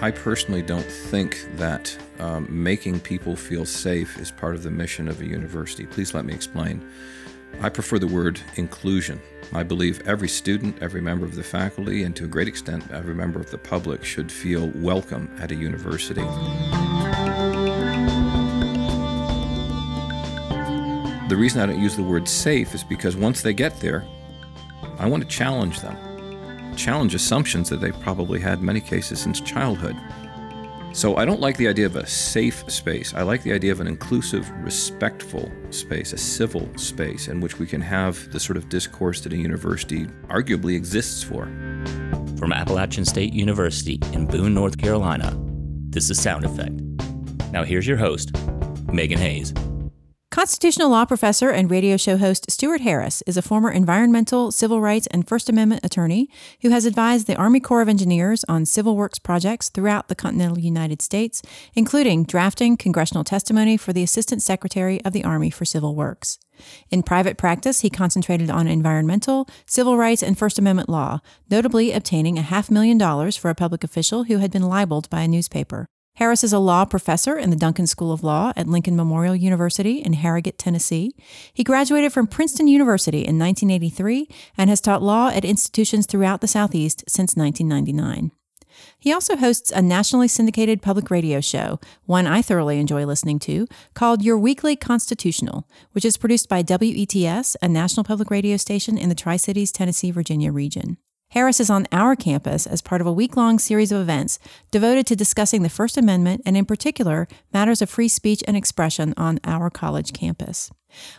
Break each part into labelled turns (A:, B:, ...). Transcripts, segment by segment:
A: I personally don't think that um, making people feel safe is part of the mission of a university. Please let me explain. I prefer the word inclusion. I believe every student, every member of the faculty, and to a great extent, every member of the public should feel welcome at a university. The reason I don't use the word safe is because once they get there, I want to challenge them challenge assumptions that they've probably had in many cases since childhood. So I don't like the idea of a safe space. I like the idea of an inclusive, respectful space, a civil space in which we can have the sort of discourse that a university arguably exists for.
B: From Appalachian State University in Boone, North Carolina, this is Sound Effect. Now here's your host, Megan Hayes.
C: Constitutional law professor and radio show host Stuart Harris is a former environmental, civil rights, and First Amendment attorney who has advised the Army Corps of Engineers on civil works projects throughout the continental United States, including drafting congressional testimony for the Assistant Secretary of the Army for Civil Works. In private practice, he concentrated on environmental, civil rights, and First Amendment law, notably obtaining a half million dollars for a public official who had been libeled by a newspaper. Harris is a law professor in the Duncan School of Law at Lincoln Memorial University in Harrogate, Tennessee. He graduated from Princeton University in 1983 and has taught law at institutions throughout the Southeast since 1999. He also hosts a nationally syndicated public radio show, one I thoroughly enjoy listening to, called Your Weekly Constitutional, which is produced by WETS, a national public radio station in the Tri Cities, Tennessee, Virginia region. Harris is on our campus as part of a week long series of events devoted to discussing the First Amendment and, in particular, matters of free speech and expression on our college campus.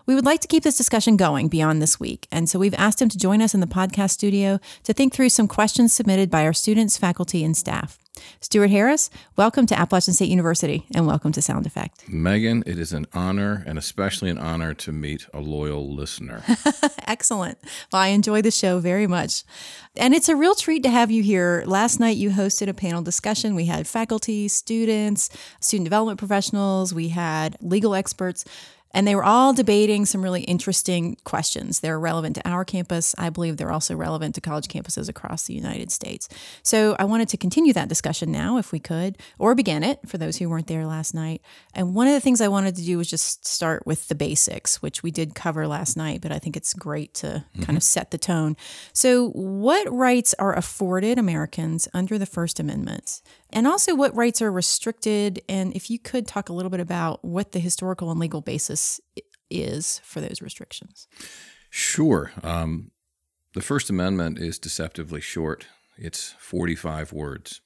C: We would like to keep this discussion going beyond this week, and so we've asked him to join us in the podcast studio to think through some questions submitted by our students, faculty, and staff. Stuart Harris, welcome to Appalachian State University and welcome to Sound Effect.
A: Megan, it is an honor and especially an honor to meet a loyal listener.
C: Excellent. Well, I enjoy the show very much. And it's a real treat to have you here. Last night you hosted a panel discussion. We had faculty, students, student development professionals, we had legal experts. And they were all debating some really interesting questions. They're relevant to our campus. I believe they're also relevant to college campuses across the United States. So I wanted to continue that discussion now, if we could, or begin it for those who weren't there last night. And one of the things I wanted to do was just start with the basics, which we did cover last night, but I think it's great to mm-hmm. kind of set the tone. So, what rights are afforded Americans under the First Amendment? And also what rights are restricted. And if you could talk a little bit about what the historical and legal basis is for those restrictions.
A: Sure. Um, the First Amendment is deceptively short, it's 45 words.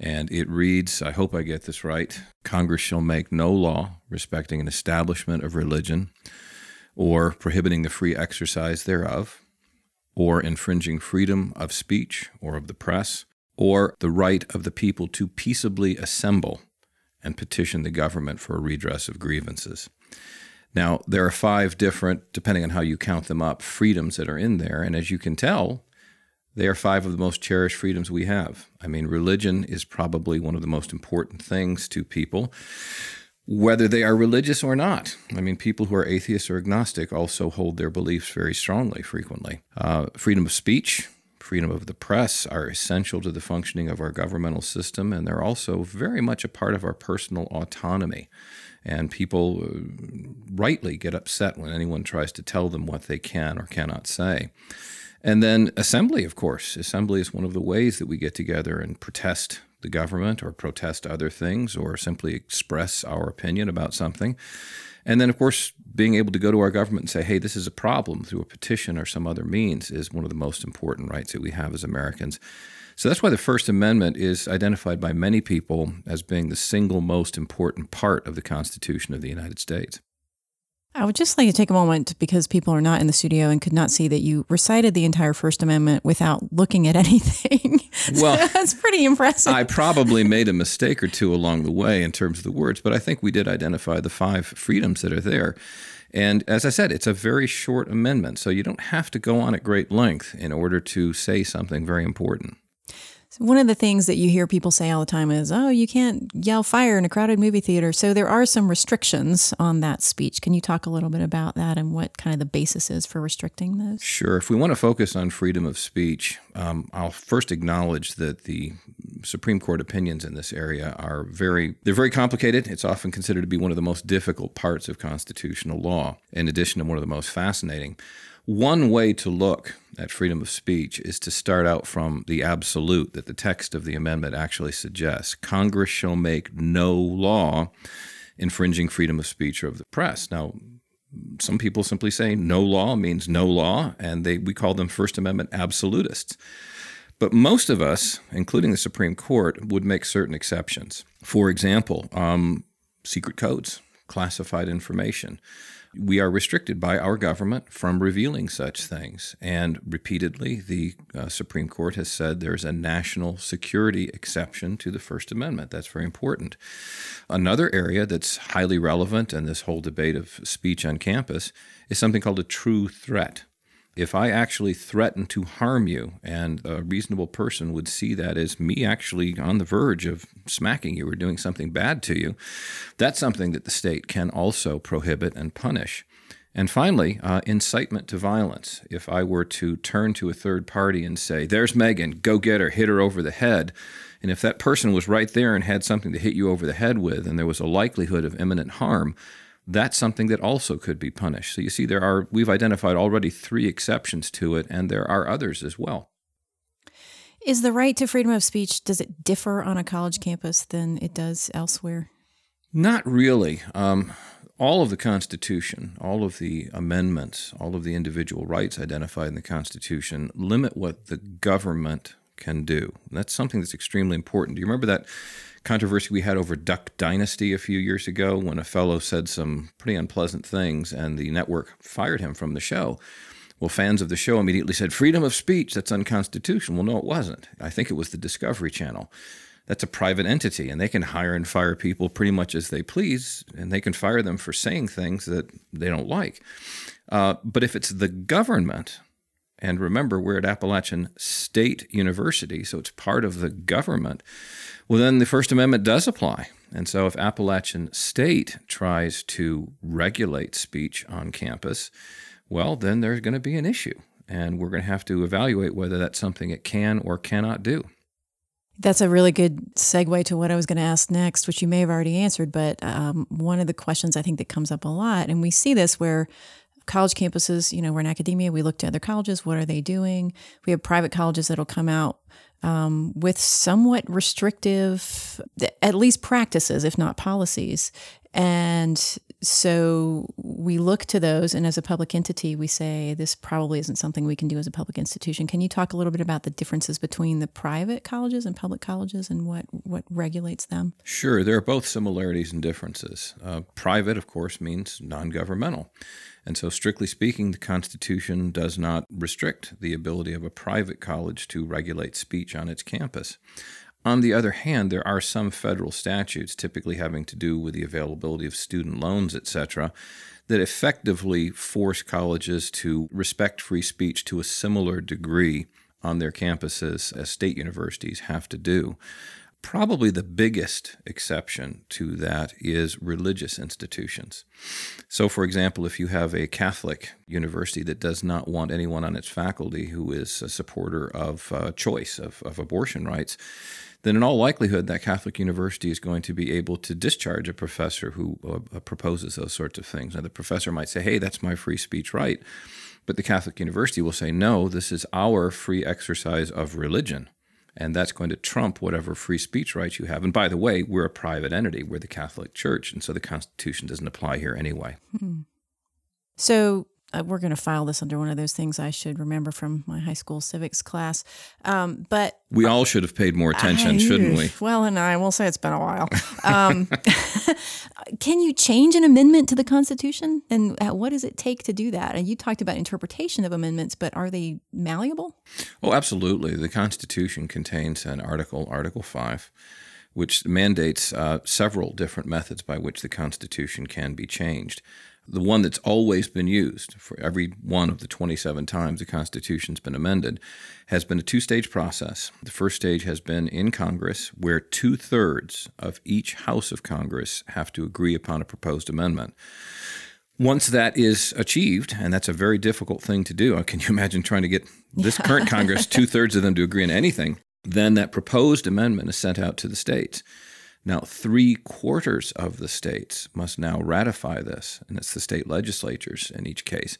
A: And it reads I hope I get this right Congress shall make no law respecting an establishment of religion or prohibiting the free exercise thereof, or infringing freedom of speech or of the press, or the right of the people to peaceably assemble and petition the government for a redress of grievances. Now, there are five different, depending on how you count them up, freedoms that are in there. And as you can tell, they are five of the most cherished freedoms we have. I mean, religion is probably one of the most important things to people, whether they are religious or not. I mean, people who are atheists or agnostic also hold their beliefs very strongly frequently. Uh, freedom of speech, freedom of the press are essential to the functioning of our governmental system, and they're also very much a part of our personal autonomy. And people uh, rightly get upset when anyone tries to tell them what they can or cannot say. And then assembly, of course. Assembly is one of the ways that we get together and protest the government or protest other things or simply express our opinion about something. And then, of course, being able to go to our government and say, hey, this is a problem through a petition or some other means is one of the most important rights that we have as Americans. So that's why the First Amendment is identified by many people as being the single most important part of the Constitution of the United States.
C: I would just like to take a moment because people are not in the studio and could not see that you recited the entire First Amendment without looking at anything. Well, that's pretty impressive.
A: I probably made a mistake or two along the way in terms of the words, but I think we did identify the five freedoms that are there. And as I said, it's a very short amendment, so you don't have to go on at great length in order to say something very important.
C: One of the things that you hear people say all the time is, oh, you can't yell fire in a crowded movie theater. So there are some restrictions on that speech. Can you talk a little bit about that and what kind of the basis is for restricting those?
A: Sure. If we want to focus on freedom of speech, um, I'll first acknowledge that the Supreme Court opinions in this area are very they're very complicated. It's often considered to be one of the most difficult parts of constitutional law, in addition to one of the most fascinating. One way to look at freedom of speech is to start out from the absolute that the text of the amendment actually suggests. Congress shall make no law infringing freedom of speech or of the press. Now, some people simply say no law means no law, and they, we call them First Amendment absolutists. But most of us, including the Supreme Court, would make certain exceptions. For example, um, secret codes, classified information we are restricted by our government from revealing such things. And repeatedly, the uh, Supreme Court has said there's a national security exception to the First Amendment. That's very important. Another area that's highly relevant in this whole debate of speech on campus is something called a true threat if I actually threaten to harm you, and a reasonable person would see that as me actually on the verge of smacking you or doing something bad to you, that's something that the state can also prohibit and punish. And finally, uh, incitement to violence. If I were to turn to a third party and say, There's Megan, go get her, hit her over the head. And if that person was right there and had something to hit you over the head with, and there was a likelihood of imminent harm, that's something that also could be punished. So you see, there are we've identified already three exceptions to it, and there are others as well.
C: Is the right to freedom of speech does it differ on a college campus than it does elsewhere?
A: Not really. Um, all of the Constitution, all of the amendments, all of the individual rights identified in the Constitution limit what the government can do. That's something that's extremely important. Do you remember that controversy we had over Duck Dynasty a few years ago when a fellow said some pretty unpleasant things and the network fired him from the show. Well, fans of the show immediately said, freedom of speech, that's unconstitutional. Well, no, it wasn't. I think it was the Discovery Channel. That's a private entity, and they can hire and fire people pretty much as they please, and they can fire them for saying things that they don't like. Uh, but if it's the government, and remember, we're at Appalachian State University, so it's part of the government well, then the First Amendment does apply. And so if Appalachian State tries to regulate speech on campus, well, then there's going to be an issue. And we're going to have to evaluate whether that's something it can or cannot do.
C: That's a really good segue to what I was going to ask next, which you may have already answered. But um, one of the questions I think that comes up a lot, and we see this where college campuses, you know, we're in academia, we look to other colleges, what are they doing? We have private colleges that'll come out um, with somewhat restrictive, at least practices, if not policies. And so we look to those, and as a public entity, we say this probably isn't something we can do as a public institution. Can you talk a little bit about the differences between the private colleges and public colleges and what, what regulates them?
A: Sure. There are both similarities and differences. Uh, private, of course, means non governmental. And so, strictly speaking, the Constitution does not restrict the ability of a private college to regulate speech on its campus. On the other hand, there are some federal statutes, typically having to do with the availability of student loans, etc., that effectively force colleges to respect free speech to a similar degree on their campuses as state universities have to do. Probably the biggest exception to that is religious institutions. So, for example, if you have a Catholic university that does not want anyone on its faculty who is a supporter of uh, choice, of, of abortion rights, then in all likelihood, that Catholic university is going to be able to discharge a professor who uh, proposes those sorts of things. Now, the professor might say, hey, that's my free speech right. But the Catholic university will say, no, this is our free exercise of religion and that's going to trump whatever free speech rights you have. And by the way, we're a private entity, we're the Catholic Church, and so the Constitution doesn't apply here anyway.
C: Hmm. So uh, we're going to file this under one of those things I should remember from my high school civics class. Um, but
A: we all should have paid more attention, I, shouldn't we?
C: Well, and I will say it's been a while. Um, can you change an amendment to the Constitution? And uh, what does it take to do that? And you talked about interpretation of amendments, but are they malleable?
A: Oh, absolutely. The Constitution contains an article, Article 5 which mandates uh, several different methods by which the Constitution can be changed the one that's always been used for every one of the 27 times the Constitution's been amended has been a two stage process. The first stage has been in Congress, where two thirds of each House of Congress have to agree upon a proposed amendment. Once that is achieved, and that's a very difficult thing to do, uh, can you imagine trying to get this current Congress, two thirds of them to agree on anything? Then that proposed amendment is sent out to the states. Now, three quarters of the states must now ratify this, and it's the state legislatures in each case.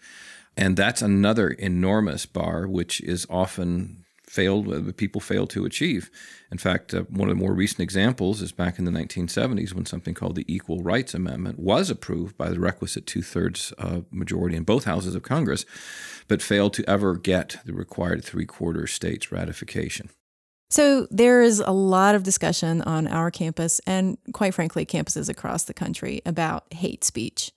A: And that's another enormous bar, which is often failed, uh, people fail to achieve. In fact, uh, one of the more recent examples is back in the 1970s when something called the Equal Rights Amendment was approved by the requisite two thirds uh, majority in both houses of Congress, but failed to ever get the required three quarter states ratification.
C: So, there is a lot of discussion on our campus and, quite frankly, campuses across the country about hate speech.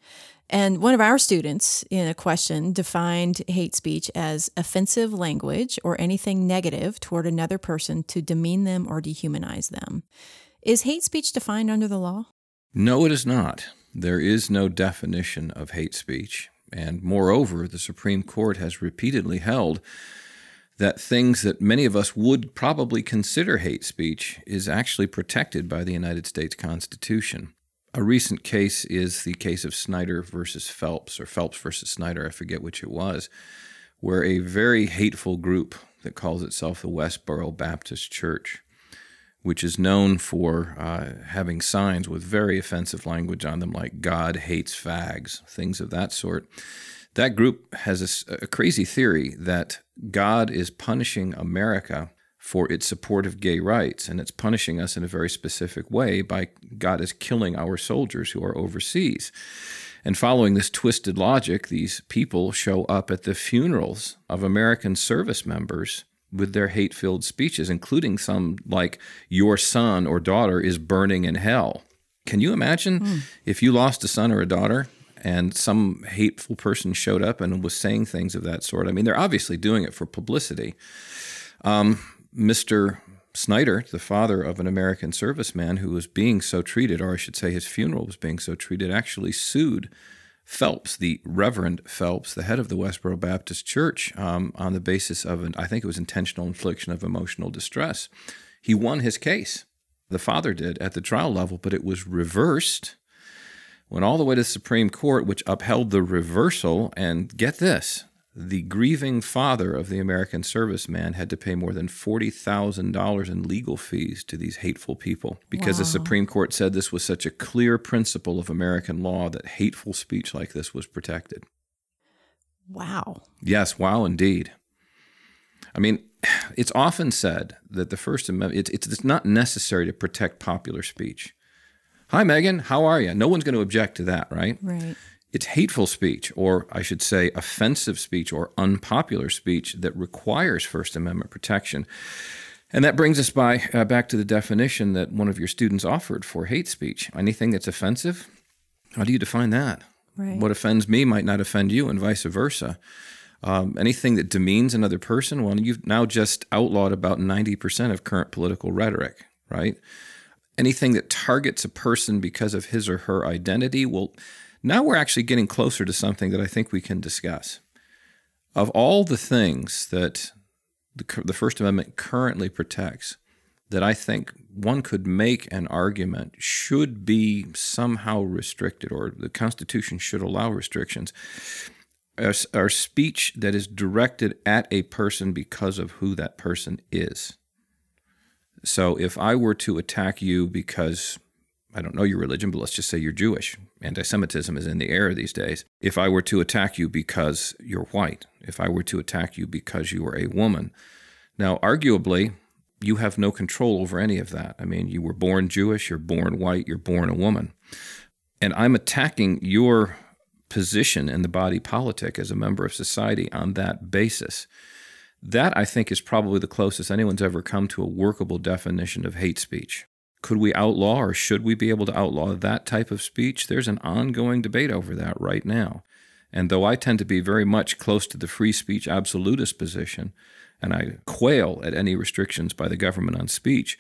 C: And one of our students in a question defined hate speech as offensive language or anything negative toward another person to demean them or dehumanize them. Is hate speech defined under the law?
A: No, it is not. There is no definition of hate speech. And moreover, the Supreme Court has repeatedly held that things that many of us would probably consider hate speech is actually protected by the United States Constitution. A recent case is the case of Snyder versus Phelps, or Phelps versus Snyder, I forget which it was, where a very hateful group that calls itself the Westboro Baptist Church, which is known for uh, having signs with very offensive language on them, like God hates fags, things of that sort that group has a, a crazy theory that God is punishing America for its support of gay rights, and it's punishing us in a very specific way by God is killing our soldiers who are overseas. And following this twisted logic, these people show up at the funerals of American service members with their hate filled speeches, including some like, Your son or daughter is burning in hell. Can you imagine mm. if you lost a son or a daughter and some hateful person showed up and was saying things of that sort. I mean, they're obviously doing it for publicity. Um, Mr. Snyder, the father of an American serviceman who was being so treated, or I should say his funeral was being so treated, actually sued Phelps, the Reverend Phelps, the head of the Westboro Baptist Church, um, on the basis of an, I think it was intentional infliction of emotional distress. He won his case. The father did at the trial level, but it was reversed went all the way to the Supreme Court, which upheld the reversal. And get this the grieving father of the American serviceman had to pay more than $40,000 in legal fees to these hateful people because wow. the Supreme Court said this was such a clear principle of American law that hateful speech like this was protected.
C: Wow.
A: Yes, wow, indeed. I mean, it's often said that the First Amendment, it's, it's not necessary to protect popular speech. Hi, Megan. How are you? No one's going to object to that, right?
C: Right.
A: It's hateful speech, or I should say, offensive speech or unpopular speech that requires First Amendment protection. And that brings us by uh, back to the definition that one of your students offered for hate speech. Anything that's offensive. How do you define that?
C: Right.
A: What offends me might not offend you, and vice versa. Um, anything that demeans another person, well, you've now just outlawed about 90% of current political rhetoric, right? Anything that targets a person because of his or her identity. Well, now we're actually getting closer to something that I think we can discuss. Of all the things that the, the First Amendment currently protects, that I think one could make an argument should be somehow restricted, or the Constitution should allow restrictions, are, are speech that is directed at a person because of who that person is. So if I were to attack you because I don't know your religion, but let's just say you're Jewish. Anti Semitism is in the air these days. If I were to attack you because you're white, if I were to attack you because you are a woman, now, arguably, you have no control over any of that. I mean, you were born Jewish, you're born white, you're born a woman. And I'm attacking your position in the body politic as a member of society on that basis. That, I think, is probably the closest anyone's ever come to a workable definition of hate speech. Could we outlaw or should we be able to outlaw that type of speech? There's an ongoing debate over that right now. And though I tend to be very much close to the free speech absolutist position, and I quail at any restrictions by the government on speech,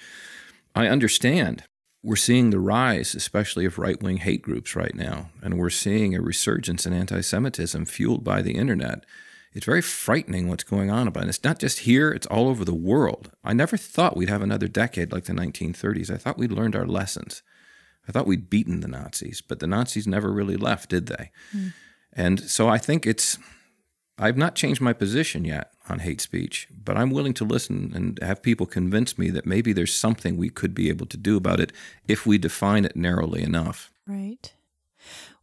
A: I understand we're seeing the rise, especially of right wing hate groups right now. And we're seeing a resurgence in anti Semitism fueled by the internet it's very frightening what's going on about it. It's not just here, it's all over the world. I never thought we'd have another decade like the 1930s. I thought we'd learned our lessons. I thought we'd beaten the Nazis, but the Nazis never really left, did they? Mm. And so I think it's I've not changed my position yet on hate speech, but I'm willing to listen and have people convince me that maybe there's something we could be able to do about it if we define it narrowly enough.
C: Right.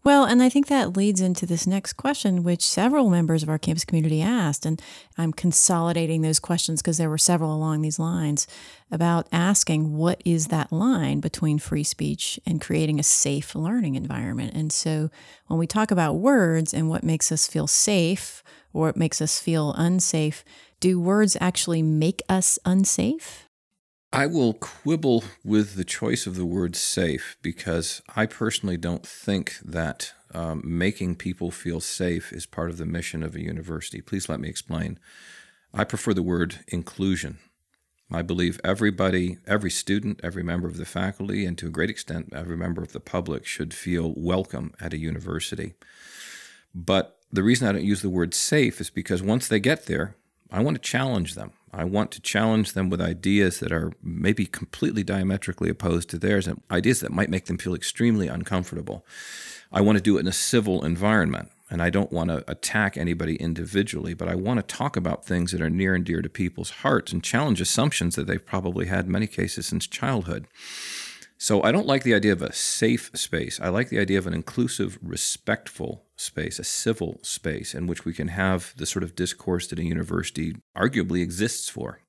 C: Well, and I think that leads into this next question, which several members of our campus community asked. And I'm consolidating those questions because there were several along these lines about asking what is that line between free speech and creating a safe learning environment. And so when we talk about words and what makes us feel safe or what makes us feel unsafe, do words actually make us unsafe?
A: I will quibble with the choice of the word safe because I personally don't think that um, making people feel safe is part of the mission of a university. Please let me explain. I prefer the word inclusion. I believe everybody, every student, every member of the faculty, and to a great extent, every member of the public should feel welcome at a university. But the reason I don't use the word safe is because once they get there, I want to challenge them. I want to challenge them with ideas that are maybe completely diametrically opposed to theirs and ideas that might make them feel extremely uncomfortable. I want to do it in a civil environment. And I don't want to attack anybody individually, but I want to talk about things that are near and dear to people's hearts and challenge assumptions that they've probably had in many cases since childhood. So I don't like the idea of a safe space. I like the idea of an inclusive, respectful space, a civil space in which we can have the sort of discourse that a university arguably exists for.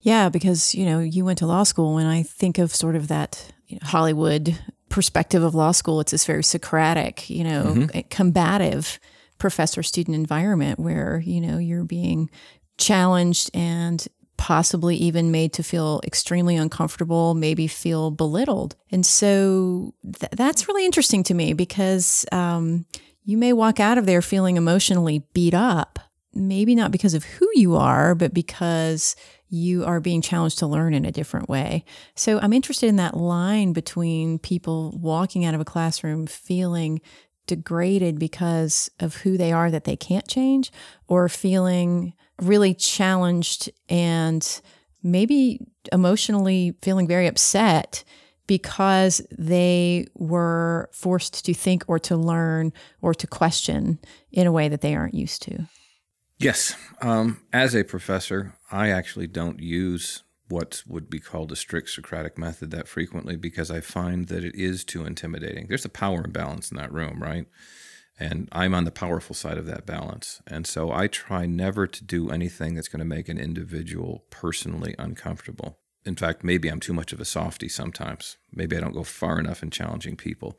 C: Yeah, because, you know, you went to law school and I think of sort of that you know, Hollywood perspective of law school. It's this very Socratic, you know, mm-hmm. combative professor student environment where, you know, you're being challenged and possibly even made to feel extremely uncomfortable, maybe feel belittled. And so th- that's really interesting to me because um, you may walk out of there feeling emotionally beat up, maybe not because of who you are, but because you are being challenged to learn in a different way. So I'm interested in that line between people walking out of a classroom feeling degraded because of who they are that they can't change or feeling really challenged and maybe emotionally feeling very upset because they were forced to think or to learn or to question in a way that they aren't used to.
A: Yes. Um, as a professor, I actually don't use what would be called a strict Socratic method that frequently because I find that it is too intimidating. There's a power imbalance in that room, right? And I'm on the powerful side of that balance. And so I try never to do anything that's going to make an individual personally uncomfortable. In fact, maybe I'm too much of a softy sometimes. Maybe I don't go far enough in challenging people.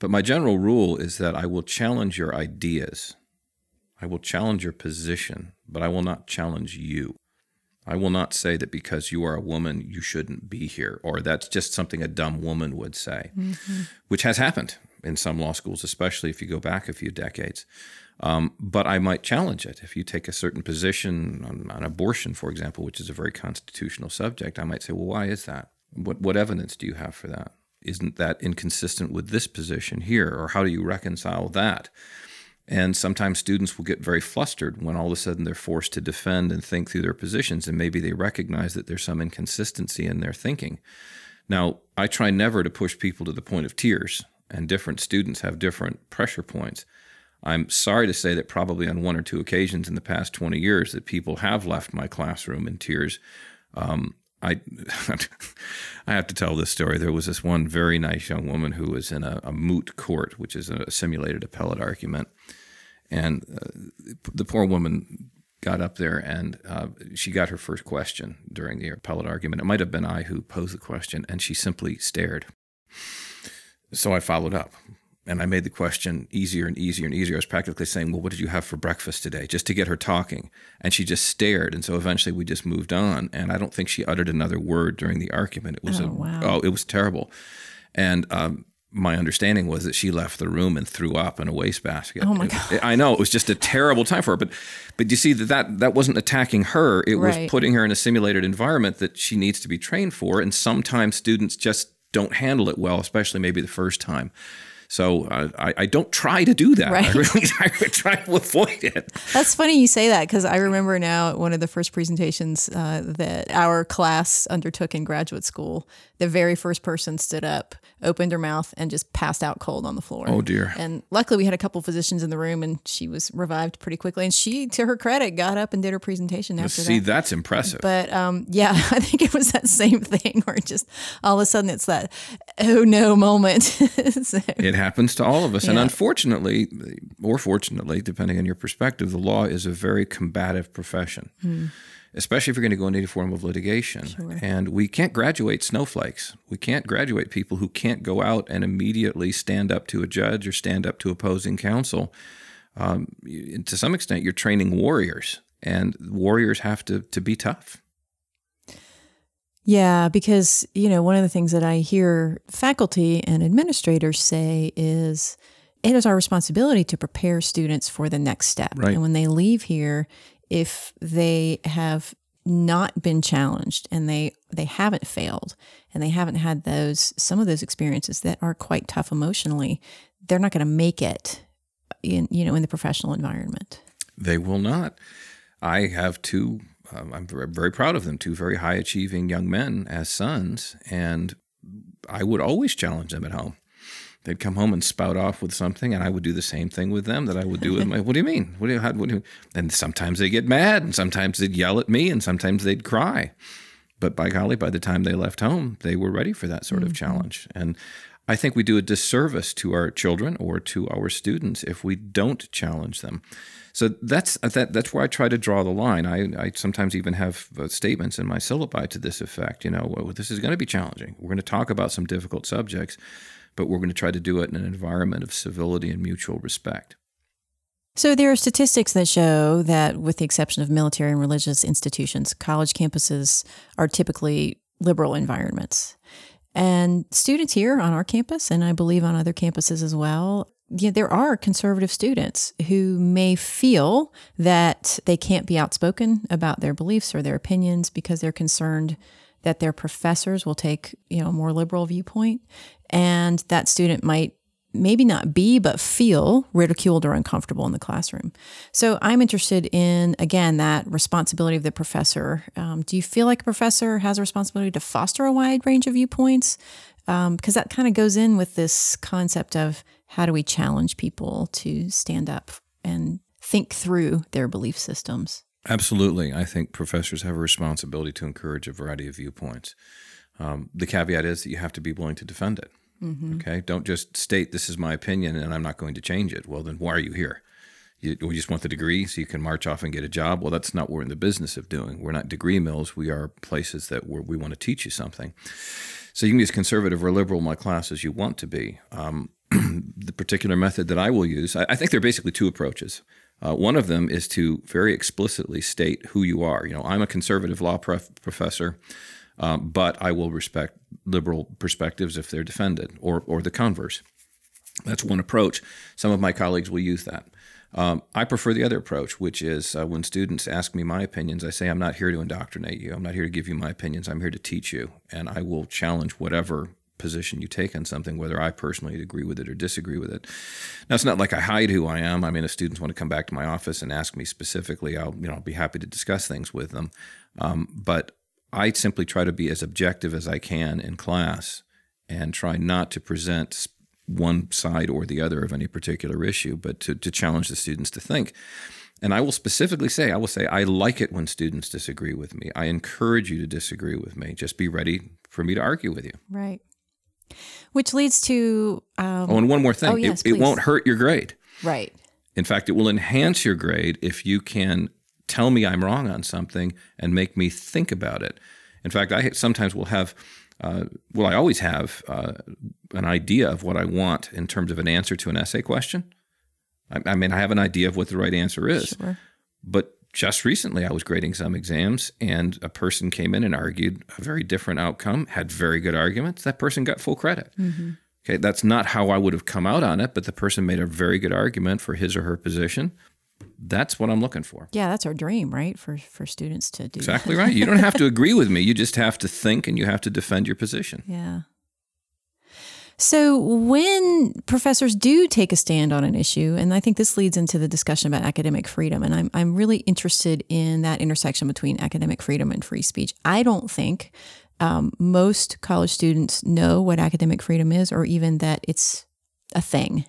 A: But my general rule is that I will challenge your ideas. I will challenge your position, but I will not challenge you. I will not say that because you are a woman, you shouldn't be here, or that's just something a dumb woman would say, mm-hmm. which has happened in some law schools, especially if you go back a few decades. Um, but I might challenge it. If you take a certain position on, on, abortion, for example, which is a very constitutional subject, I might say, well, why is that? What, what evidence do you have for that? Isn't that inconsistent with this position here? Or how do you reconcile that? And sometimes students will get very flustered when all of a sudden they're forced to defend and think through their positions, and maybe they recognize that there's some inconsistency in their thinking. Now, I try never to push people to the point of tears and different students have different pressure points. I'm sorry to say that probably on one or two occasions in the past 20 years that people have left my classroom in tears. Um, I I have to tell this story. There was this one very nice young woman who was in a, a moot court, which is a simulated appellate argument, and uh, the poor woman got up there and uh, she got her first question during the appellate argument. It might have been I who posed the question, and she simply stared. So I followed up and I made the question easier and easier and easier. I was practically saying, Well, what did you have for breakfast today? Just to get her talking. And she just stared. And so eventually we just moved on. And I don't think she uttered another word during the argument. It was
C: oh,
A: a,
C: wow.
A: oh it was terrible. And um, my understanding was that she left the room and threw up in a wastebasket.
C: Oh my god!
A: It, I know it was just a terrible time for her, but but you see that that, that wasn't attacking her. It right. was putting her in a simulated environment that she needs to be trained for. And sometimes students just don't handle it well, especially maybe the first time. So uh, I, I don't try to do that.
C: Right.
A: I really I try to avoid it.
C: That's funny you say that because I remember now at one of the first presentations uh, that our class undertook in graduate school, the very first person stood up, opened her mouth, and just passed out cold on the floor.
A: Oh, dear.
C: And luckily, we had a couple physicians in the room, and she was revived pretty quickly. And she, to her credit, got up and did her presentation after
A: See,
C: that.
A: that's impressive.
C: But um, yeah, I think it was that same thing where just all of a sudden it's that oh no moment. So-
A: It happens to all of us. And unfortunately, or fortunately, depending on your perspective, the law is a very combative profession,
C: Hmm.
A: Especially if you're going to go into any form of litigation. And we can't graduate snowflakes. We can't graduate people who can't go out and immediately stand up to a judge or stand up to opposing counsel. Um, to some extent, you're training warriors, and warriors have to, to be tough.
C: Yeah, because, you know, one of the things that I hear faculty and administrators say is it is our responsibility to prepare students for the next step.
A: Right.
C: And when they leave here, if they have not been challenged and they they haven't failed and they haven't had those some of those experiences that are quite tough emotionally, they're not going to make it in you know in the professional environment.
A: They will not. I have two, um, I'm very, very proud of them, two very high achieving young men as sons, and I would always challenge them at home. They'd come home and spout off with something, and I would do the same thing with them that I would do with my. What do you mean? What do you? How, what do you? And sometimes they get mad, and sometimes they'd yell at me, and sometimes they'd cry. But by golly, by the time they left home, they were ready for that sort of challenge. And I think we do a disservice to our children or to our students if we don't challenge them. So that's that, that's where I try to draw the line. I, I sometimes even have uh, statements in my syllabi to this effect. You know, well, this is going to be challenging. We're going to talk about some difficult subjects, but we're going to try to do it in an environment of civility and mutual respect.
C: So there are statistics that show that, with the exception of military and religious institutions, college campuses are typically liberal environments. And students here on our campus, and I believe on other campuses as well, yeah, there are conservative students who may feel that they can't be outspoken about their beliefs or their opinions because they're concerned that their professors will take, you know, a more liberal viewpoint. And that student might maybe not be, but feel ridiculed or uncomfortable in the classroom. So I'm interested in, again, that responsibility of the professor. Um, do you feel like a professor has a responsibility to foster a wide range of viewpoints? Because that kind of goes in with this concept of how do we challenge people to stand up and think through their belief systems?
A: Absolutely. I think professors have a responsibility to encourage a variety of viewpoints. Um, the caveat is that you have to be willing to defend it. Okay. Don't just state, this is my opinion and I'm not going to change it. Well, then why are you here? You, we just want the degree so you can march off and get a job. Well, that's not what we're in the business of doing. We're not degree mills. We are places that we we want to teach you something. So you can be as conservative or liberal in my class as you want to be. Um, the particular method that I will use, I, I think there are basically two approaches. Uh, one of them is to very explicitly state who you are. You know, I'm a conservative law prof- professor, um, but I will respect liberal perspectives if they're defended, or or the converse. That's one approach. Some of my colleagues will use that. Um, I prefer the other approach, which is uh, when students ask me my opinions, I say, I'm not here to indoctrinate you. I'm not here to give you my opinions. I'm here to teach you. And I will challenge whatever position you take on something, whether I personally agree with it or disagree with it. Now, it's not like I hide who I am. I mean, if students want to come back to my office and ask me specifically, I'll, you know, I'll be happy to discuss things with them. Um, but I simply try to be as objective as I can in class and try not to present one side or the other of any particular issue, but to, to challenge the students to think. And I will specifically say, I will say, I like it when students disagree with me. I encourage you to disagree with me. Just be ready for me to argue with you.
C: Right. Which leads to um,
A: Oh, and one more thing
C: Oh, yes,
A: it, it won't hurt your grade.
C: right.
A: In fact, it will enhance your grade if you can tell me I'm wrong on something and make me think about it. In fact, I sometimes will have, uh, well, I always have uh, an idea of what I want in terms of an answer to an essay question. I, I mean, I have an idea of what the right answer is.
C: Sure.
A: But just recently, I was grading some exams, and a person came in and argued a very different outcome, had very good arguments. That person got full credit. Mm-hmm. Okay, that's not how I would have come out on it, but the person made a very good argument for his or her position. That's what I'm looking for.
C: Yeah, that's our dream, right? For for students to do.
A: Exactly right. You don't have to agree with me. You just have to think and you have to defend your position.
C: Yeah. So, when professors do take a stand on an issue, and I think this leads into the discussion about academic freedom, and I'm, I'm really interested in that intersection between academic freedom and free speech. I don't think um, most college students know what academic freedom is or even that it's a thing.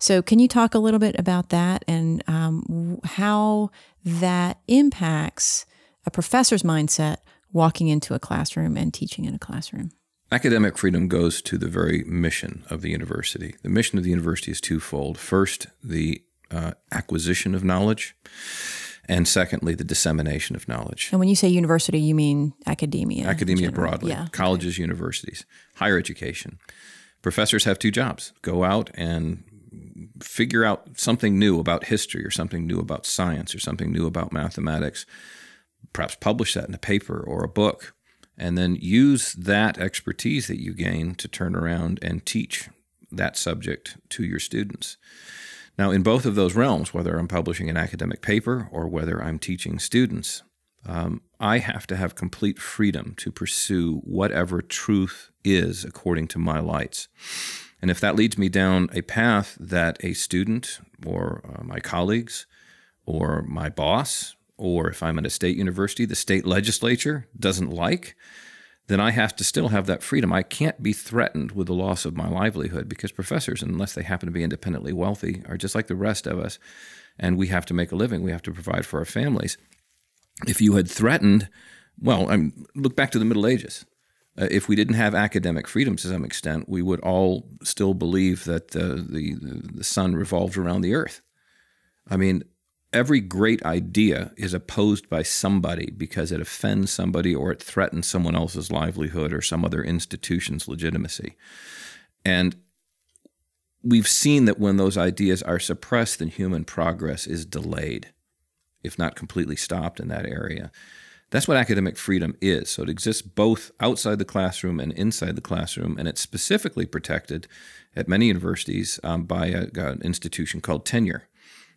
C: So, can you talk a little bit about that and um, how that impacts a professor's mindset walking into a classroom and teaching in a classroom?
A: Academic freedom goes to the very mission of the university. The mission of the university is twofold. First, the uh, acquisition of knowledge, and secondly, the dissemination of knowledge.
C: And when you say university, you mean academia?
A: Academia broadly, yeah. colleges, okay. universities, higher education. Professors have two jobs go out and figure out something new about history or something new about science or something new about mathematics, perhaps publish that in a paper or a book and then use that expertise that you gain to turn around and teach that subject to your students. Now, in both of those realms, whether I'm publishing an academic paper or whether I'm teaching students, um, I have to have complete freedom to pursue whatever truth is according to my lights. And if that leads me down a path that a student or uh, my colleagues or my boss or if I'm at a state university, the state legislature doesn't like, then I have to still have that freedom. I can't be threatened with the loss of my livelihood because professors, unless they happen to be independently wealthy, are just like the rest of us. And we have to make a living, we have to provide for our families. If you had threatened, well, I'm, look back to the Middle Ages. Uh, if we didn't have academic freedom to some extent, we would all still believe that the, the sun revolved around the earth. I mean, every great idea is opposed by somebody because it offends somebody or it threatens someone else's livelihood or some other institution's legitimacy. And we've seen that when those ideas are suppressed, then human progress is delayed, if not completely stopped in that area. That's what academic freedom is. So it exists both outside the classroom and inside the classroom, and it's specifically protected at many universities um, by a, an institution called tenure.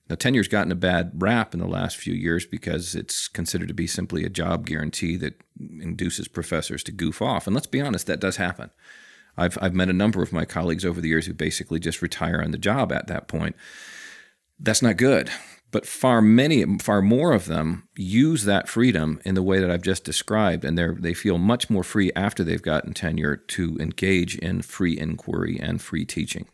A: Now, tenure's gotten a bad rap in the last few years because it's considered to be simply a job guarantee that induces professors to goof off. And let's be honest, that does happen. I've, I've met a number of my colleagues over the years who basically just retire on the job at that point. That's not good. But far many, far more of them use that freedom in the way that I've just described, and they they feel much more free after they've gotten tenure to engage in free inquiry and free teaching.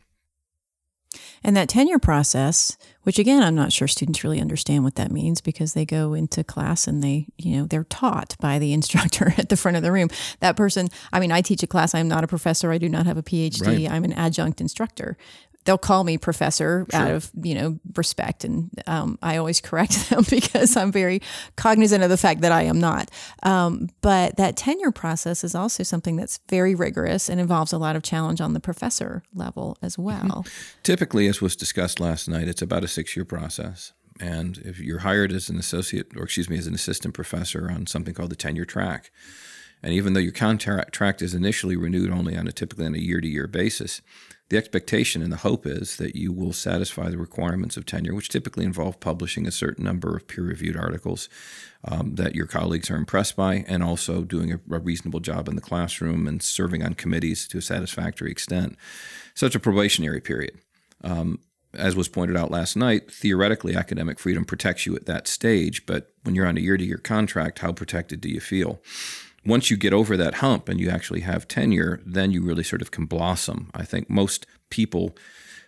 C: And that tenure process, which again, I'm not sure students really understand what that means because they go into class and they, you know, they're taught by the instructor at the front of the room. That person, I mean, I teach a class. I'm not a professor. I do not have a PhD. Right. I'm an adjunct instructor they'll call me professor sure. out of you know respect and um, i always correct them because i'm very cognizant of the fact that i am not um, but that tenure process is also something that's very rigorous and involves a lot of challenge on the professor level as mm-hmm. well
A: mm-hmm. typically as was discussed last night it's about a six year process and if you're hired as an associate or excuse me as an assistant professor on something called the tenure track and even though your contract is initially renewed only on a typically on a year to year basis the expectation and the hope is that you will satisfy the requirements of tenure, which typically involve publishing a certain number of peer reviewed articles um, that your colleagues are impressed by, and also doing a, a, reasonable job in the classroom and serving on committees to a satisfactory extent. Such a probationary period. Um, as was pointed out last night, theoretically, academic freedom protects you at that stage, but when you're on a year to year contract, how protected do you feel? Once you get over that hump and you actually have tenure, then you really sort of can blossom. I think most people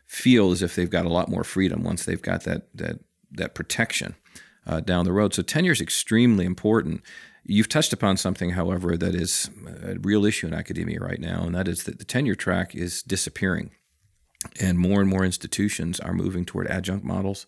A: feel as if they've got a lot more freedom once they've got that that that protection uh, down the road. So tenure is extremely important. You've touched upon something, however, that is a real issue in academia right now, and that is that the tenure track is disappearing, and more and more institutions are moving toward adjunct models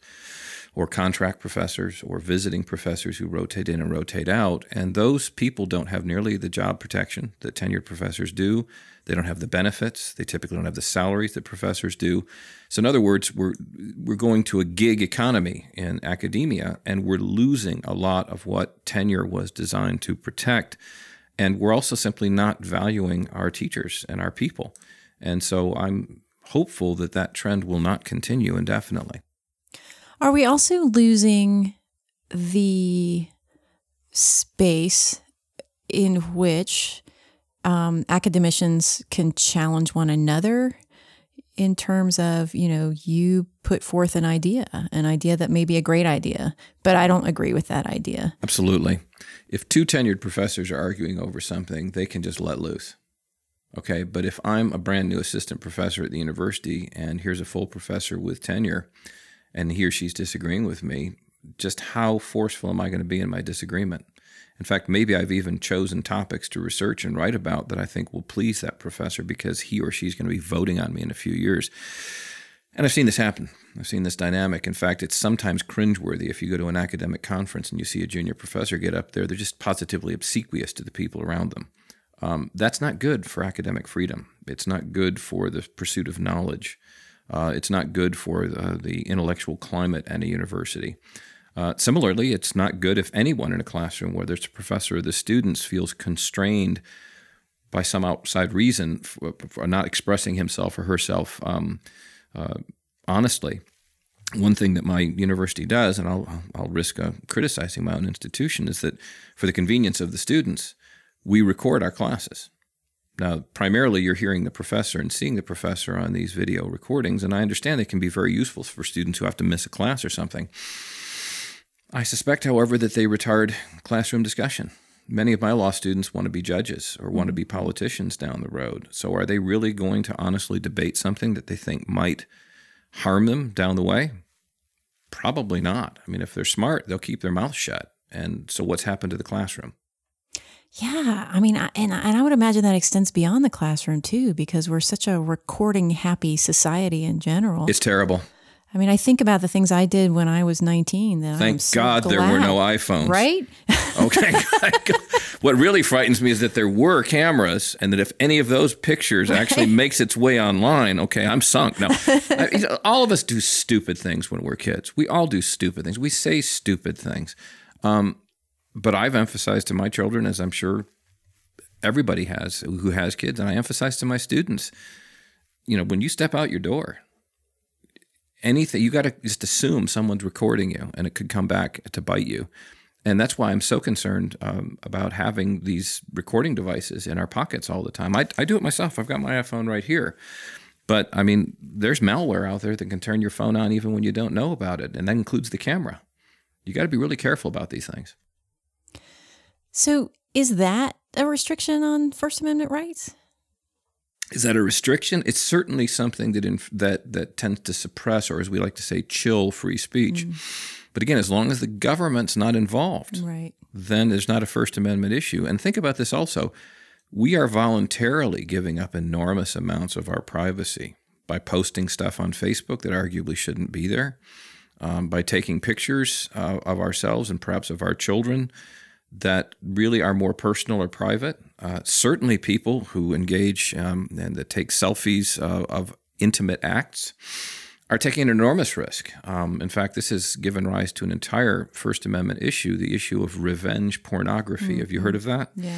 A: or contract professors or visiting professors who rotate in and rotate out. And those people don't have nearly the job protection that tenured professors do. They don't have the benefits. They typically don't have the salaries that professors do. So, in other words, we're, we're going to a gig economy in academia, and we're losing a lot of what tenure was designed to protect. And we're also simply not valuing our teachers and our people. And so, I'm hopeful that that trend will not continue indefinitely.
C: Are we also losing the space in which um, academicians can challenge one another in terms of, you know, you put forth an idea, an idea that may be a great idea, but I don't agree with that idea.
A: Absolutely. If two tenured professors are arguing over something, they can just let loose. Okay. But if I'm a brand new assistant professor at the university and here's a full professor with tenure and he or she's disagreeing with me, just how forceful am I going to be in my disagreement? In fact, maybe I've even chosen topics to research and write about that I think will please that professor because he or she's going to be voting on me in a few years. And I've seen this happen. I've seen this dynamic. In fact, it's sometimes cringeworthy if you go to an academic conference and you see a junior professor get up there. They're just positively obsequious to the people around them. Um, that's not good for academic freedom. It's not good for the pursuit of knowledge. Uh, it's not good for uh, the intellectual climate at a university. Uh, similarly, it's not good if anyone in a classroom, whether it's a professor or the students, feels constrained by some outside reason for, for not expressing himself or herself um, uh, honestly. One thing that my university does, and I'll, I'll risk uh, criticizing my own institution, is that for the convenience of the students, we record our classes. Now, primarily, you're hearing the professor and seeing the professor on these video recordings, and I understand they can be very useful for students who have to miss a class or something. I suspect, however, that they retard classroom discussion. Many of my law students want to be judges or want to be politicians down the road. So, are they really going to honestly debate something that they think might harm them down the way? Probably not. I mean, if they're smart, they'll keep their mouth shut. And so, what's happened to the classroom?
C: Yeah, I mean, and and I would imagine that extends beyond the classroom too, because we're such a recording happy society in general.
A: It's terrible.
C: I mean, I think about the things I did when I was 19. That
A: Thank
C: I'm so
A: God there were no iPhones.
C: Right?
A: Okay. what really frightens me is that there were cameras, and that if any of those pictures actually makes its way online, okay, I'm sunk. Now, I, all of us do stupid things when we're kids. We all do stupid things. We say stupid things. Um, but I've emphasized to my children, as I'm sure everybody has who has kids, and I emphasize to my students, you know, when you step out your door, anything you got to just assume someone's recording you, and it could come back to bite you. And that's why I'm so concerned um, about having these recording devices in our pockets all the time. I, I do it myself. I've got my iPhone right here. But I mean, there's malware out there that can turn your phone on even when you don't know about it, and that includes the camera. You got to be really careful about these things.
C: So, is that a restriction on First Amendment rights?
A: Is that a restriction? It's certainly something that inf- that that tends to suppress, or as we like to say, chill free speech. But again, as long as the government's not involved,
C: Right.
A: then there's not a First Amendment issue. And think about this also. We are voluntarily giving up enormous amounts of our privacy by posting stuff on Facebook that arguably shouldn't be there, um, by taking pictures uh, of ourselves and perhaps of our children that really are more personal or private. Uh, certainly, people who engage um, and that take selfies uh, of intimate acts are taking an enormous risk. Um, in fact, this has given rise to an entire First Amendment issue the issue of revenge pornography. Have you heard of that?
C: Yeah.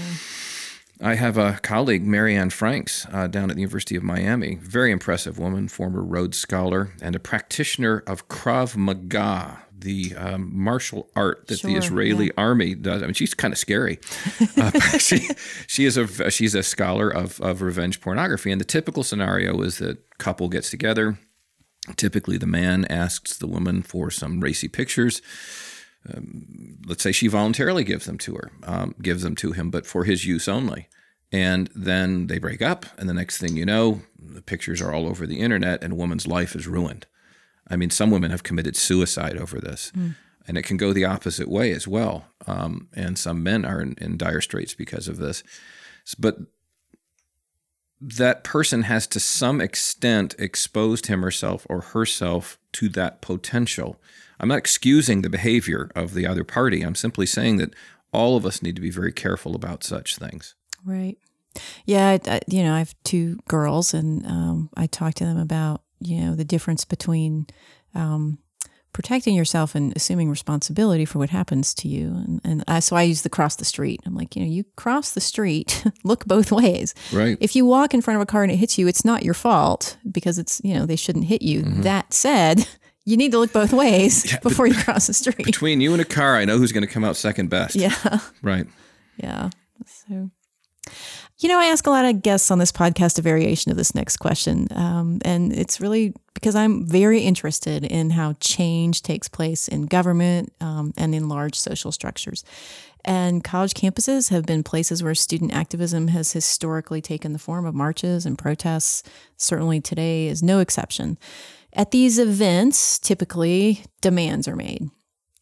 A: I have a colleague, Mary Anne Franks, uh, down at the University of Miami. Very impressive woman, former Rhodes Scholar, and a practitioner of Krav Maga, the um, martial art that the Israeli
C: yeah.
A: army does. I mean, she's kind of scary. Uh, she, she is a she's a scholar of of revenge pornography, and the typical scenario is that couple gets together. Typically, the man asks the woman for some racy pictures let's say she voluntarily gives them to her, um, gives them to him, but for his use only. And then they break up, and the next thing you know, the pictures are all over the internet, and a woman's life is ruined. I mean, some women have committed suicide over this, and it can go the opposite way as well. Um, and some men are in, in dire straits because of this. But that person has to some extent exposed him herself or herself to that potential. I'm not excusing the behavior of the other party. I'm simply saying that all of us need to be very careful about such things.
C: Right. Yeah. I, I, you know, I have two girls, and um, I talk to them about you know the difference between um, protecting yourself and assuming responsibility for what happens to you. And, and I, so I use the cross the street. I'm like, you know, you cross the street, look both ways.
A: Right.
C: If you walk in front of a car and it hits you, it's not your fault because it's you know they shouldn't hit you. That said. You need to look both ways before you cross the street.
A: Between you and a car, I know who's going to come out second best.
C: Yeah.
A: Right.
C: Yeah. So, You know, I ask a lot of guests on this podcast a variation of this next question. Um, and it's really because I'm very interested in how change takes place in government um, and in large social structures. And college campuses have been places where student activism has historically taken the form of marches and protests. Certainly today is no exception. At these events, typically demands are made.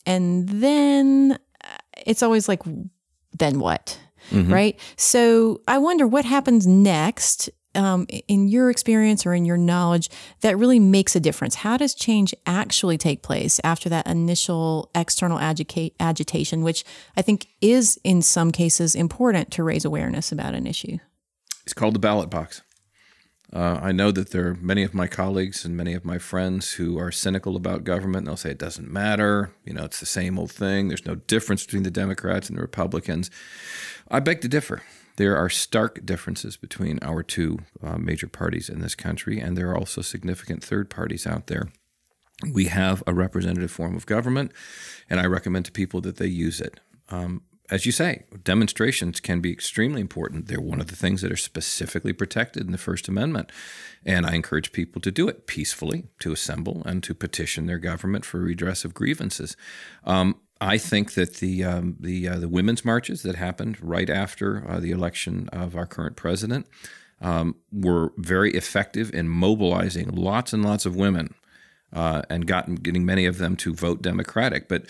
C: And then uh, it's always like, then what? Mm-hmm. right? So I wonder what happens next um, in your experience or in your knowledge that really makes a difference? How does change actually take place after that initial external agita- agitation, which I think is in some cases important to raise awareness about an issue?
A: It's called the ballot box. Uh, I know that there are many of my colleagues and many of my friends who are cynical about government. They'll say it doesn't matter. You know, it's the same old thing. There's no difference between the Democrats and the Republicans. I beg to differ. There are stark differences between our two uh, major parties in this country, and there are also significant third parties out there. We have a representative form of government, and I recommend to people that they use it. Um, as you say, demonstrations can be extremely important. They're one of the things that are specifically protected in the First Amendment. And I encourage people to do it peacefully, to assemble and to petition their government for redress of grievances. Um, I think that the um, the uh, the women's marches that happened right after uh, the election of our current president um, were very effective in mobilizing lots and lots of women uh, and gotten getting many of them to vote Democratic. But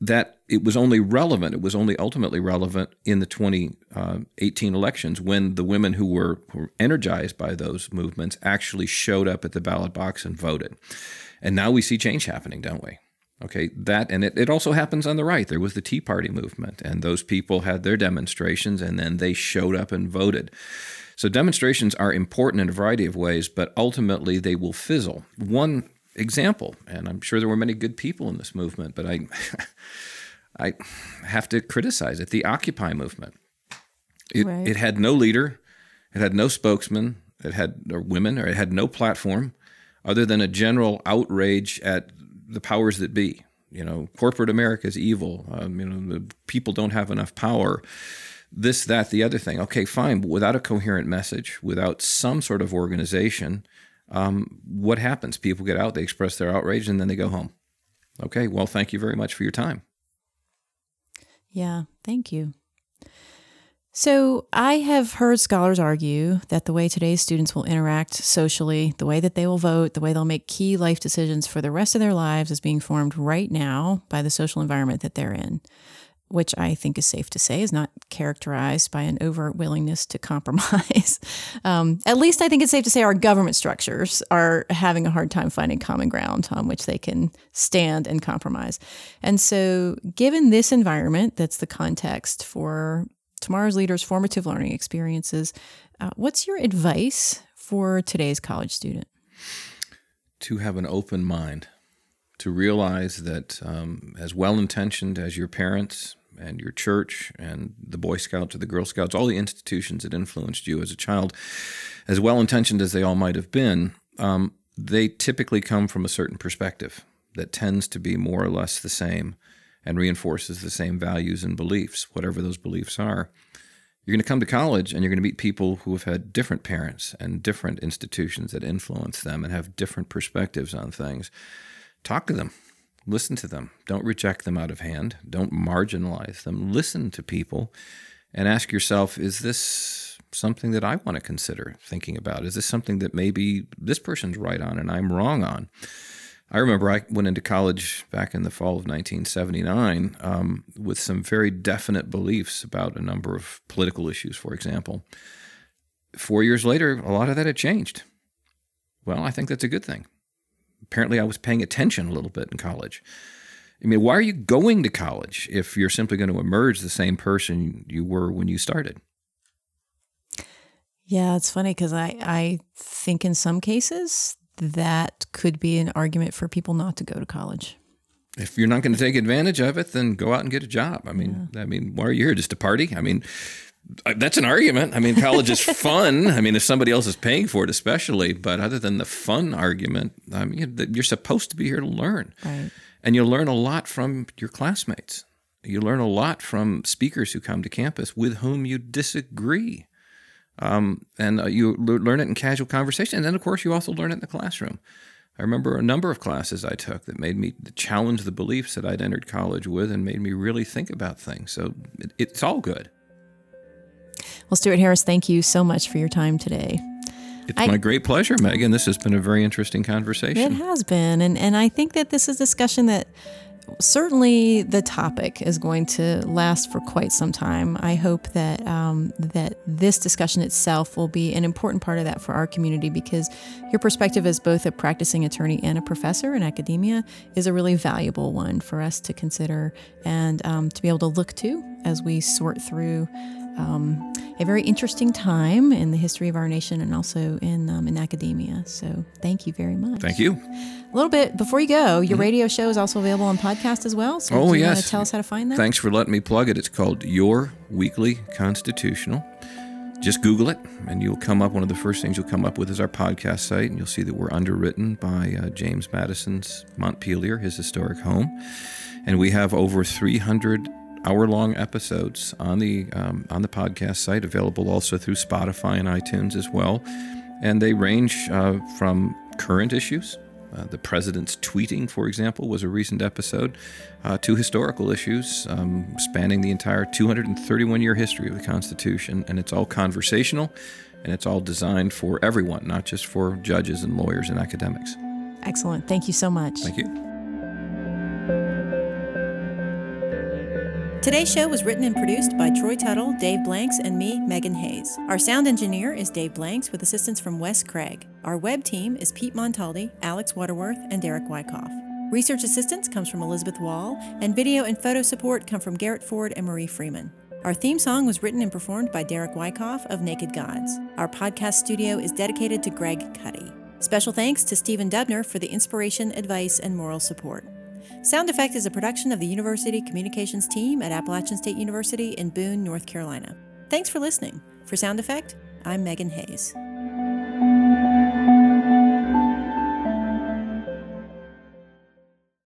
A: that it was only relevant, it was only ultimately relevant in the 2018 elections when the women who were, who were energized by those movements actually showed up at the ballot box and voted. And now we see change happening, don't we? Okay, that, and it, it also happens on the right. There was the Tea Party movement, and those people had their demonstrations, and then they showed up and voted. So demonstrations are important in a variety of ways, but ultimately they will fizzle. One example. And I'm sure there were many good people in this movement, but I, I have to criticize it. The Occupy movement. It, right. it had no leader, it had no spokesman, it had or women, or it had no platform other than a general outrage at the powers that be. You know, corporate America is evil. Um, you know, the people don't have enough power. This, that, the other thing. Okay, fine. But without a coherent message, without some sort of organization, um, what happens? People get out, they express their outrage, and then they go home. Okay, well, thank you very much for your time.
C: Yeah, thank you. So, I have heard scholars argue that the way today's students will interact socially, the way that they will vote, the way they'll make key life decisions for the rest of their lives is being formed right now by the social environment that they're in which I think is safe to say is not characterized by an overt willingness to compromise. um, at least I think it's safe to say our government structures are having a hard time finding common ground on which they can stand and compromise. And so, given this environment that's the context for tomorrow's leaders' formative learning experiences, uh, what's your advice for today's college student?
A: To have an open mind to realize that um, as well intentioned as your parents, and your church and the Boy Scouts or the Girl Scouts, all the institutions that influenced you as a child, as well intentioned as they all might have been, um, they typically come from a certain perspective that tends to be more or less the same and reinforces the same values and beliefs, whatever those beliefs are. You're going to come to college and you're going to meet people who have had different parents and different institutions that influence them and have different perspectives on things. Talk to them Listen to them. Don't reject them out of hand. Don't marginalize them. Listen to people and ask yourself is this something that I want to consider thinking about? Is this something that maybe this person's right on and I'm wrong on? I remember I went into college back in the fall of 1979 um, with some very definite beliefs about a number of political issues, for example. Four years later, a lot of that had changed. Well, I think that's a good thing apparently I was paying attention a little bit in college. I mean, why are you going to college if you're simply going to emerge the same person you were when you started?
C: Yeah, it's funny because I, I think in some cases that could be an argument for people not to go to college.
A: If you're not going to take advantage of it, then go out and get a job. I mean, yeah. I mean, why are you here? Just to party? I mean, that's an argument. I mean, college is fun. I mean, if somebody else is paying for it, especially. But other than the fun argument, I mean, you're supposed to be here to learn,
C: right.
A: and you learn a lot from your classmates. You learn a lot from speakers who come to campus with whom you disagree. Um, and uh, you learn it in casual conversation. And then, of course, you also learn it in the classroom. I remember a number of classes I took that made me challenge the beliefs that I'd entered college with and made me really think about things. So it, it's all good.
C: Well, Stewart Harris, thank you so much for your time today.
A: It's I, my great pleasure, Megan. This has been a very interesting conversation.
C: It has been. And, and I think that this is a discussion that certainly the topic is going to last for quite some time. I hope that um, that this discussion itself will be an important part of that for our community because your perspective as both a practicing attorney and a professor in academia is a really valuable one for us to consider and um, to be able to look to as we sort through um, a very interesting time in the history of our nation and also in um, in academia. So thank you very much.
A: Thank you.
C: A little bit before you go, your mm-hmm. radio show is also available on podcast as well. So
A: oh yes,
C: tell us how to find that.
A: Thanks for letting me plug it. It's called Your Weekly Constitutional. Just Google it, and you'll come up. One of the first things you'll come up with is our podcast site, and you'll see that we're underwritten by uh, James Madison's Montpelier, his historic home, and we have over 300 hour-long episodes on the um, on the podcast site, available also through Spotify and iTunes as well. And they range uh, from current issues, uh, the president's tweeting, for example, was a recent episode, uh, to historical issues um, spanning the entire 231 year history of the Constitution. And it's all conversational and it's all designed for everyone, not just for judges and lawyers and academics.
C: Excellent. Thank you so much.
A: Thank you.
C: Today's show was written and produced by Troy Tuttle, Dave Blanks, and me, Megan Hayes. Our sound engineer is Dave Blanks with assistance from Wes Craig. Our web team is Pete Montaldi, Alex Waterworth, and Derek Wyckoff. Research assistance comes from Elizabeth Wall, and video and photo support come from Garrett Ford and Marie Freeman. Our theme song was written and performed by Derek Wyckoff of Naked Gods. Our podcast studio is dedicated to Greg Cuddy. Special thanks to Stephen Dubner for the inspiration, advice, and moral support. Sound Effect is a production of the University Communications team at Appalachian State University in Boone, North Carolina. Thanks for listening. For Sound Effect, I'm Megan Hayes.